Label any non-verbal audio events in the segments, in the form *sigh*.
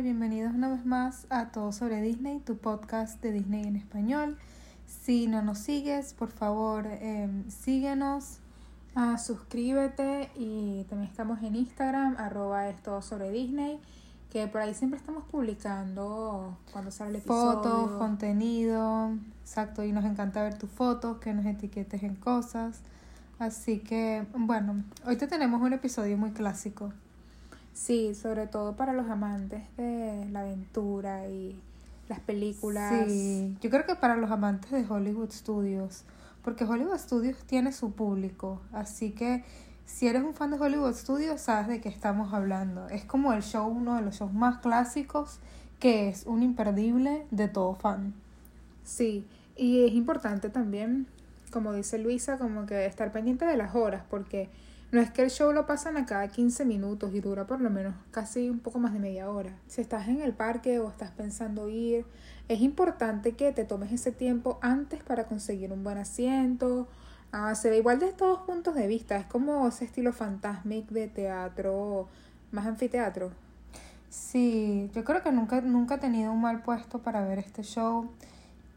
y bienvenidos una vez más a Todo sobre Disney, tu podcast de Disney en español. Si no nos sigues, por favor, em, síguenos, ah, suscríbete y también estamos en Instagram, arroba es todo sobre Disney, que por ahí siempre estamos publicando cuando sale el episodio. Fotos, contenido, exacto, y nos encanta ver tus fotos, que nos etiquetes en cosas. Así que, bueno, hoy te tenemos un episodio muy clásico. Sí, sobre todo para los amantes de la aventura y las películas. Sí, yo creo que para los amantes de Hollywood Studios, porque Hollywood Studios tiene su público, así que si eres un fan de Hollywood Studios sabes de qué estamos hablando. Es como el show, uno de los shows más clásicos, que es un imperdible de todo fan. Sí, y es importante también, como dice Luisa, como que estar pendiente de las horas, porque no es que el show lo pasan a cada 15 minutos y dura por lo menos casi un poco más de media hora. Si estás en el parque o estás pensando ir, es importante que te tomes ese tiempo antes para conseguir un buen asiento. Ah, se ve igual de todos puntos de vista. Es como ese estilo fantasmic de teatro, más anfiteatro. Sí, yo creo que nunca, nunca he tenido un mal puesto para ver este show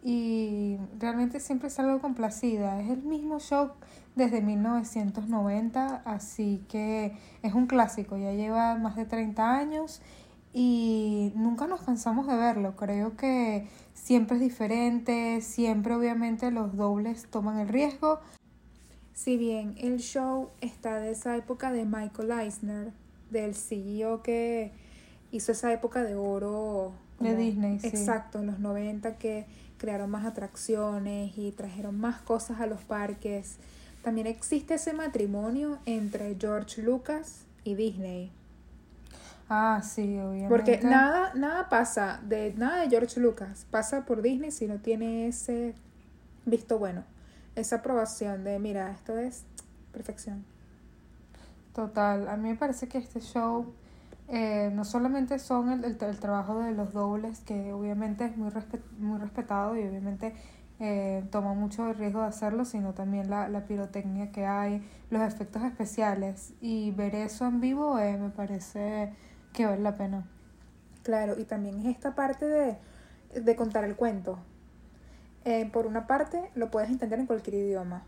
y realmente siempre salgo complacida. Es el mismo show desde 1990, así que es un clásico, ya lleva más de 30 años y nunca nos cansamos de verlo. Creo que siempre es diferente, siempre obviamente los dobles toman el riesgo. Si bien el show está de esa época de Michael Eisner, del CEO que hizo esa época de oro de Disney, sí. Exacto, en los 90 que crearon más atracciones y trajeron más cosas a los parques. También existe ese matrimonio entre George Lucas y Disney. Ah, sí, obviamente. Porque nada, nada pasa de nada de George Lucas pasa por Disney si no tiene ese visto bueno, esa aprobación de mira, esto es perfección. Total, a mí me parece que este show eh, no solamente son el, el, el, trabajo de los dobles, que obviamente es muy, muy respetado y obviamente eh, toma mucho el riesgo de hacerlo, sino también la, la pirotecnia que hay, los efectos especiales. Y ver eso en vivo eh, me parece que vale la pena. Claro, y también es esta parte de, de contar el cuento. Eh, por una parte, lo puedes entender en cualquier idioma.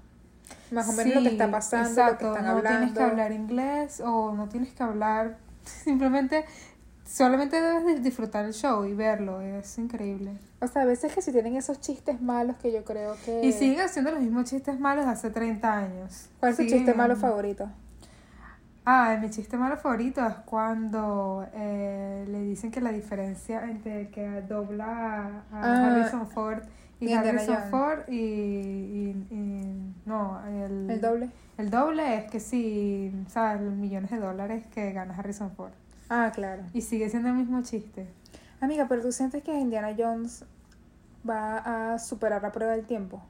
Más o menos sí, lo que está pasando, exacto. lo que están no hablando. tienes que hablar inglés o no tienes que hablar, *laughs* simplemente solamente debes disfrutar el show y verlo, es increíble. O sea, a veces que si tienen esos chistes malos que yo creo que... Y siguen haciendo los mismos chistes malos de hace 30 años. ¿Cuál es tu Siguen- chiste malo favorito? Ah, mi chiste malo favorito es cuando eh, le dicen que la diferencia entre que dobla a, Ah, Harrison Ford y, y Harrison. Ford y, y- y- no, el, ¿El doble? el doble es que sí, sabes, los millones de dólares que gana Harrison Ford. Ah, claro. Y sigue siendo el mismo chiste. Amiga, pero tú sientes que Indiana Jones va a superar la prueba del tiempo.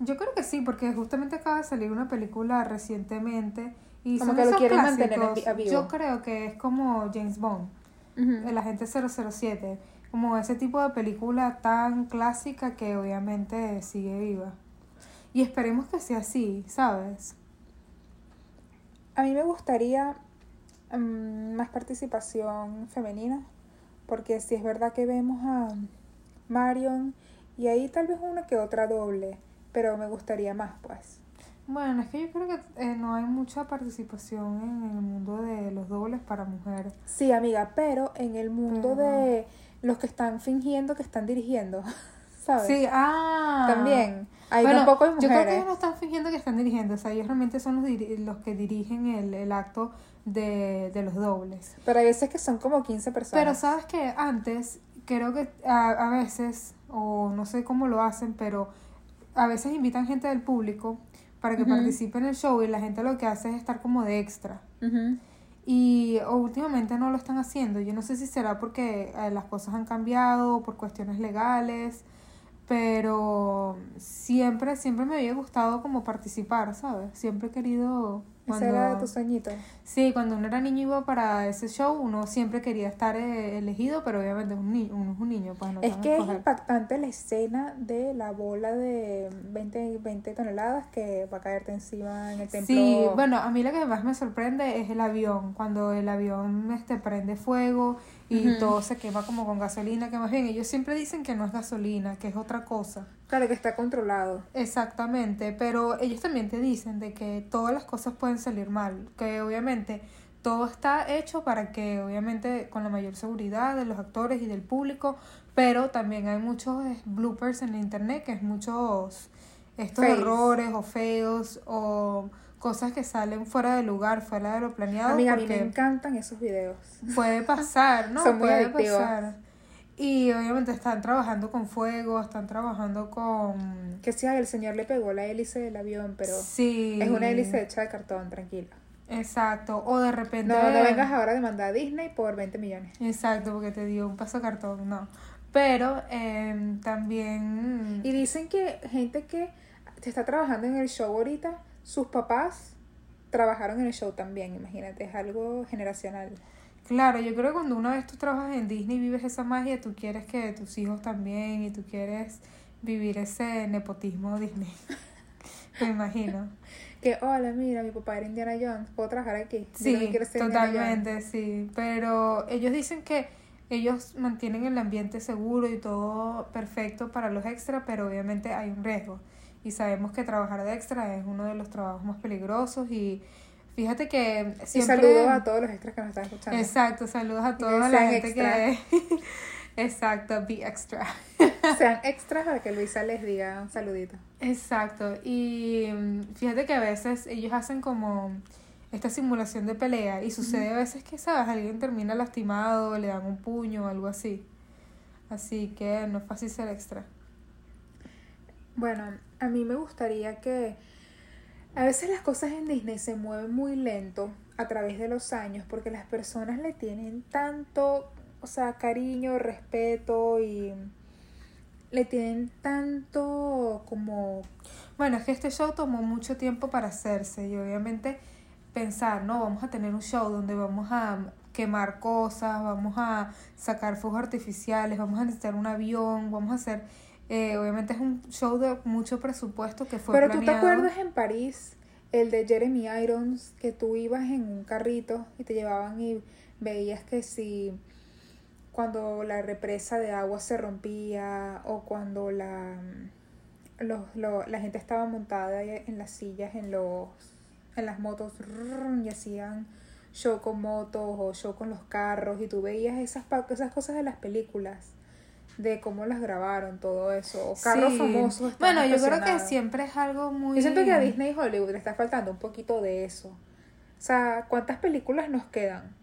Yo creo que sí, porque justamente acaba de salir una película recientemente y Como son que lo quieren mantener en vivo. Yo creo que es como James Bond, el agente 007, como ese tipo de película tan clásica que obviamente sigue viva. Y esperemos que sea así, ¿sabes? A mí me gustaría mm, más participación femenina, porque si es verdad que vemos a Marion y ahí tal vez una que otra doble, pero me gustaría más, pues. Bueno, es que yo creo que eh, no hay mucha participación en el mundo de los dobles para mujeres. Sí, amiga, pero en el mundo Pero- de los que están fingiendo que están dirigiendo, *laughs* ¿sabes? Sí, ah. También. Ahí Bueno, tampoco hay Yo creo que mujeres. ellos no están fingiendo que están dirigiendo, o sea, ellos realmente son los, diri- los que dirigen el, el acto de, de los dobles. Pero hay veces que son como 15 personas. Pero sabes que antes, creo que a, a veces, o no sé cómo lo hacen, pero a veces invitan gente del público para que participe en el show y la gente lo que hace es estar como de extra. Ujú. Y o últimamente no lo están haciendo. Yo no sé si será porque eh, las cosas han cambiado, por cuestiones legales, pero siempre, siempre me había gustado como participar, ¿sabes? Siempre he querido Ese era tu sueñito. Sí, cuando uno era niño iba para ese show, uno siempre quería estar eh, elegido, pero obviamente un niño, uno es un niño. Pues no es que es impactante la escena de la bola de 20, 20 toneladas que va a caerte encima en el templo. Sí, bueno, a mí lo que más me sorprende es el avión, cuando el avión este, prende fuego y todo se quema como con gasolina, que más bien ellos siempre dicen que no es gasolina, que es otra cosa. Claro, que está controlado. Exactamente, pero ellos también te dicen de que todas las cosas pueden salir mal, que obviamente todo está hecho para que obviamente con la mayor seguridad de los actores y del público, pero también hay muchos eh, bloopers en internet, que es muchos estos errores o feos o cosas que salen fuera de lugar, fuera de lo planeado. Amiga, a mí me encantan esos videos. Puede pasar, ¿no? Son puede pasar. Y obviamente están trabajando con fuego, están trabajando con... Que sí, el señor le pegó la hélice del avión, pero sí. es una hélice hecha de cartón, tranquilo. Exacto, o de repente... No, no vengas ahora a demandar a Disney por 20 millones. Exacto, porque te dio un paso de cartón, no. Pero eh, también... Y dicen que gente que está trabajando en el show ahorita sus papás trabajaron en el show también, imagínate, es algo generacional. Claro, yo creo que cuando una vez tú trabajas en Disney y vives esa magia, tú quieres que tus hijos también y tú quieres vivir ese nepotismo Disney. *laughs* Me imagino. Que, hola, mira, mi papá era Indiana Jones, puedo trabajar aquí. Sí, totalmente, sí. Pero ellos dicen que ellos mantienen el ambiente seguro y todo perfecto para los extras, pero obviamente hay un riesgo y sabemos que trabajar de extra es uno de los trabajos más peligrosos y fíjate que siempre... Y saludos a todos los extras que nos están escuchando. Exacto, saludos a toda la gente que... *laughs* Exacto, be extra. *laughs* Sean extras para que Luisa les diga un saludito. Exacto, y fíjate que a veces ellos hacen como esta simulación de pelea y sucede a veces que, ¿sabes? Alguien termina lastimado, le dan un puño o algo así. Así que no es fácil ser extra. Bueno, a mí me gustaría que a veces las cosas en Disney se mueven muy lento a través de los años porque las personas le tienen tanto, o sea, cariño, respeto y le tienen tanto como... Bueno, es que este show tomó mucho tiempo para hacerse y obviamente pensar, no, vamos a tener un show donde vamos a quemar cosas, vamos a sacar fuegos artificiales, vamos a necesitar un avión, vamos a hacer eh, obviamente es un show de mucho presupuesto que fue Pero tú te acuerdas en París, el de Jeremy Irons, que tú ibas en un carrito y te llevaban y veías que si cuando la represa de agua se rompía o cuando la, los, la gente estaba montada en las sillas, en, los, en las motos y hacían show con motos o show con los carros y tú veías esas, esas cosas de las películas de cómo las grabaron, todo eso. Carros famosos. Bueno, yo creo que siempre es algo muy... Yo siento que a Disney y Hollywood le está faltando un poquito de eso. O sea, ¿cuántas películas nos quedan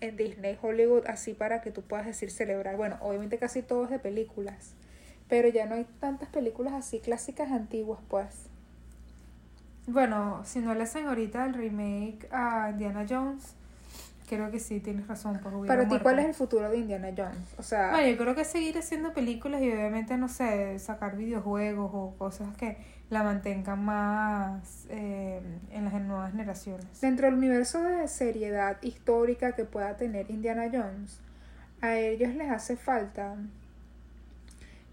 en Disney, Hollywood, así para que tú puedas decir celebrar? Bueno, obviamente casi todo es de películas, pero ya no hay tantas películas así clásicas antiguas, pues. Bueno, si no le hacen ahorita el remake a Indiana Jones, Creo que sí, tienes razón. Pues, Para ti, ¿cuál es el futuro de Indiana Jones? O sea... Bueno, yo creo que seguir haciendo películas y obviamente, no sé, sacar videojuegos o cosas que la mantengan más eh, en las nuevas generaciones. Dentro del universo de seriedad histórica que pueda tener Indiana Jones, a ellos les hace falta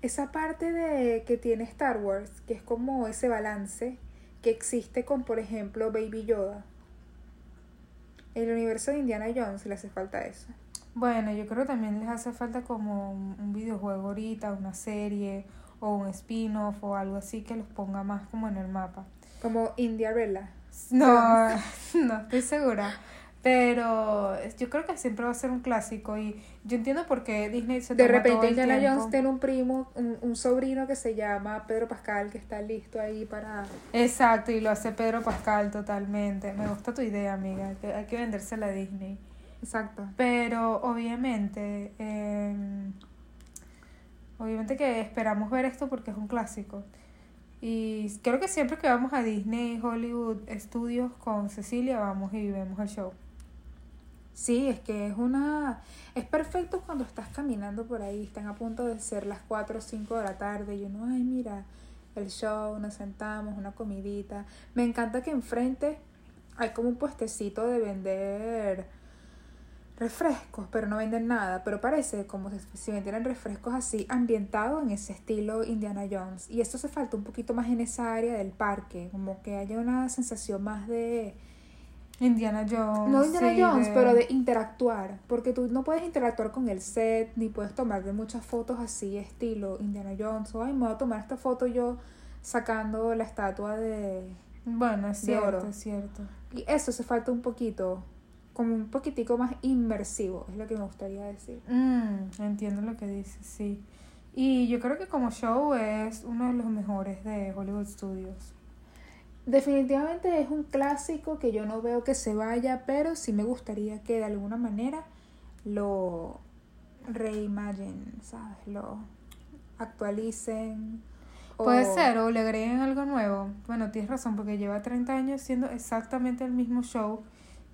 esa parte de que tiene Star Wars, que es como ese balance que existe con, por ejemplo, Baby Yoda el universo de Indiana Jones le hace falta eso. Bueno, yo creo que también les hace falta como un, videojuego ahorita, una serie o un spin-off o algo así que los ponga más como en el mapa. Como Indiarella. No, *laughs* no estoy segura. Pero yo creo que siempre va a ser un clásico y yo entiendo por qué Disney se De repente Indiana Jones tiene un primo, un, un, sobrino que se llama Pedro Pascal que está listo ahí para... Exacto, y lo hace Pedro Pascal totalmente. Me gusta tu idea, amiga, hay que, hay que vendérsela a Disney. Exacto. Pero obviamente, em, obviamente que esperamos ver esto porque es un clásico. Y creo que siempre que vamos a Disney Hollywood Studios con Cecilia, vamos y vemos el show. Sí, es que es una... Es perfecto cuando estás caminando por ahí, están a punto de ser las 4 o 5 de la tarde y uno, ay, mira, el show, nos sentamos, una comidita. Me encanta que enfrente hay como un puestecito de vender refrescos, pero no venden nada, pero parece como si, vendieran refrescos así, ambientados en ese estilo Indiana Jones. Y esto se falta un poquito más en esa área del parque, como que haya una sensación más de... Indiana Jones. No Indiana sí, Jones, de- pero de interactuar, porque tú no puedes interactuar con el set, ni puedes tomar de muchas fotos así, estilo Indiana Jones, o ay, me voy a tomar esta foto yo sacando la estatua de... Bueno, es de cierto, oro. es cierto. Y eso se falta un poquito, como un poquitico más inmersivo, es lo que me gustaría decir. Mm, entiendo lo que dices, sí. Y yo creo que como show es uno de los mejores de Hollywood Studios. Definitivamente es un clásico que yo no veo que se vaya, pero sí me gustaría que de alguna manera lo reimaginen, ¿sabes? Lo actualicen. o- Puede ser, o le agreguen algo nuevo. Bueno, tienes razón, porque lleva 30 años siendo exactamente el mismo show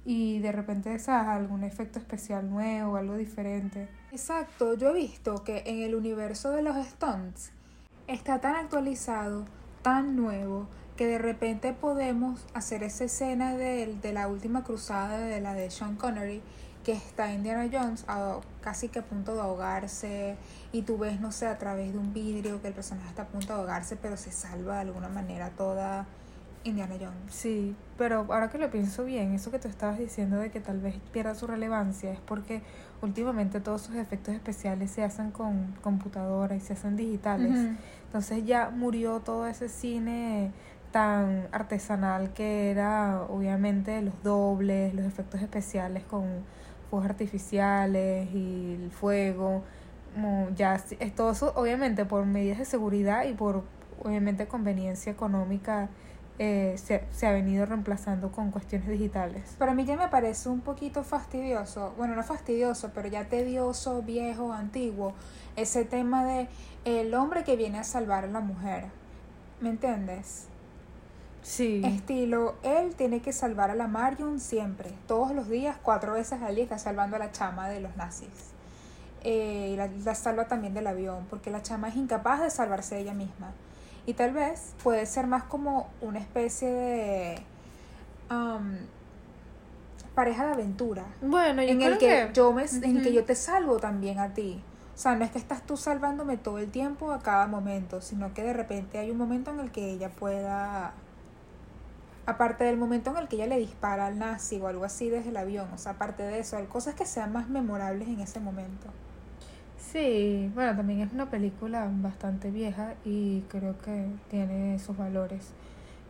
y de repente, ¿sabes? Algún efecto especial nuevo, algo diferente. Exacto, yo he visto que en el universo de los stunts está tan actualizado, tan nuevo, que de repente podemos hacer esa escena de, de la última cruzada de la de Sean Connery, que está Indiana Jones a- casi que a punto de ahogarse, y tú ves, no sé, a través de un vidrio que el personaje está a punto de ahogarse, pero se salva de alguna manera toda Indiana Jones. Sí, pero ahora que lo pienso bien, eso que tú estabas diciendo de que tal vez pierda su relevancia es porque últimamente todos sus efectos especiales se hacen con computadora y se hacen digitales. Entonces ya murió todo ese cine tan artesanal que era obviamente los dobles, los efectos especiales con fuegos artificiales y el fuego. como ya es todo eso obviamente por medidas de seguridad y por obviamente conveniencia económica eh, se, se ha venido reemplazando con cuestiones digitales. Para mí ya me parece un poquito fastidioso, bueno, no fastidioso, pero ya tedioso, viejo, antiguo, ese tema de el hombre que viene a salvar a la mujer. ¿Me entiendes? Sí. Estilo, él tiene que salvar a la Marion siempre, todos los días, cuatro veces al día está salvando a la chama de los nazis. Eh, y la, la salva también del avión, porque la chama es incapaz de salvarse ella misma. Y tal vez puede ser más como una especie de um, pareja de aventura. Bueno, yo En creo el que, yo me, en el que yo te salvo también a ti. O sea, no es que estás tú salvándome todo el tiempo a cada momento, sino que de repente hay un momento en el que ella pueda aparte del momento en el que ella le dispara al nazi o algo así desde el avión, o sea, aparte de eso, hay cosas que sean más memorables en ese momento. Sí, bueno, también es una película bastante vieja y creo que tiene sus valores.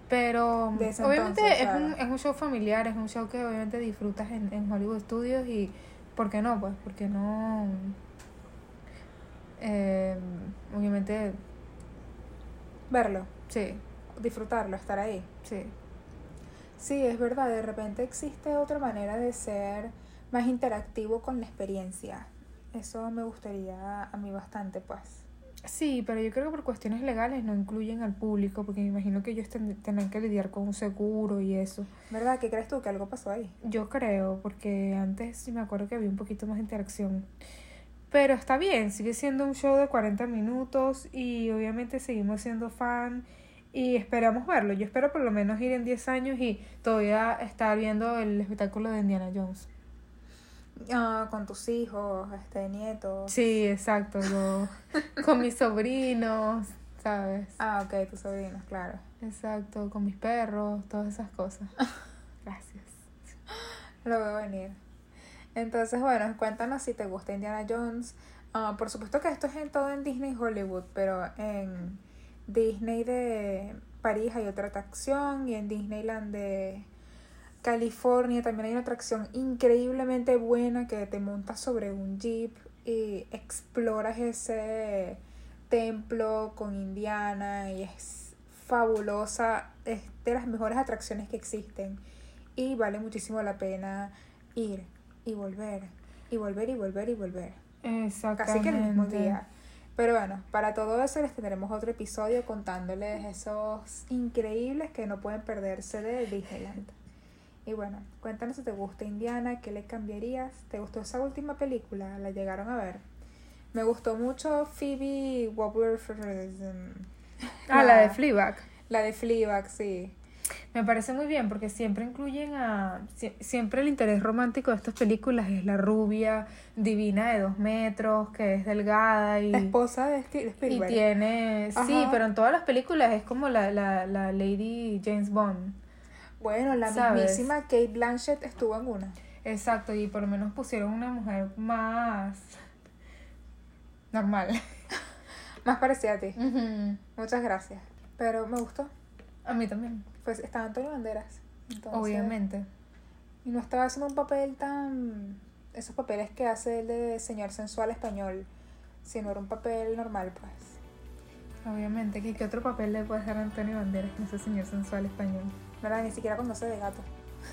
Pero obviamente es, un, es un show familiar, es un show que obviamente disfrutas en, en Hollywood Studios y ¿por qué no? Pues porque no... Eh, obviamente, Verlo, sí, disfrutarlo, estar ahí. sí. Sí, es verdad, de repente existe otra manera de ser más interactivo con la experiencia. Eso me gustaría a mí bastante, pues. Sí, pero yo creo que por cuestiones legales no incluyen al público porque me imagino que ellos ten- tendrán que lidiar con un seguro y eso. ¿Verdad? ¿Qué crees tú que algo pasó ahí? Yo creo, porque antes sí me acuerdo que había un poquito más de interacción. Pero está bien, sigue siendo un show de 40 minutos y obviamente seguimos siendo fan y esperamos verlo. Yo espero por lo menos ir en 10 años y todavía estar viendo el espectáculo de Indiana Jones. Ah, con tus hijos, este, nietos. Sí, exacto, yo con mis sobrinos, ¿sabes? Ah, ok, tus sobrinos, claro. Exacto, con mis perros, todas esas cosas. *laughs* Gracias. Lo veo venir. Entonces, bueno, cuéntanos si te gusta Indiana Jones. Ah, por supuesto que esto es en todo en Disney Hollywood, pero en Disney de París hay otra atracción y en Disneyland de California también hay una atracción increíblemente buena que te montas sobre un jeep y exploras ese templo con Indiana y es fabulosa, es de las mejores atracciones que existen y vale muchísimo la pena ir y volver y volver y volver y volver Exactamente. casi que el mismo día. Pero bueno, para todo eso les tendremos otro episodio contándoles esos increíbles que no pueden perderse de Disneyland. Y bueno, cuéntanos si te gusta Indiana, qué le cambiarías. ¿Te gustó esa última película? ¿La llegaron a ver? Me gustó mucho Phoebe Waller Ah, la de Fleabag. La de Fleabag, sí. Me parece muy bien porque siempre incluyen a... sie- Siempre el interés romántico de estas películas es la rubia, divina de dos metros, que es delgada y... La esposa de de Y Spielberg. tiene... Sí, pero en todas las películas es como la, la, la Lady James Bond. Bueno, la ¿Sabes? mismísima Kate Blanchett estuvo en una. Exacto, y por lo menos pusieron una mujer más... normal. *laughs* Más parecida a ti. Muchas gracias. Pero me gustó. A mí también, Pues estaba Antonio Banderas. Entonces, obviamente. Y no estaba haciendo un papel tan... Esos papeles que hace el de señor sensual español. Sino era un papel normal, pues. Obviamente, ¿qué, qué otro papel le puede hacer a Antonio Banderas con ese señor sensual español? ¿Verdad? Ni siquiera conoce de gato.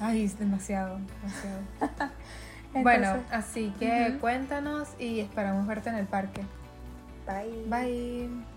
Ay, es demasiado, demasiado. *laughs* Entonces, bueno, así que cuéntanos y esperamos verte en el parque. bye. Bye.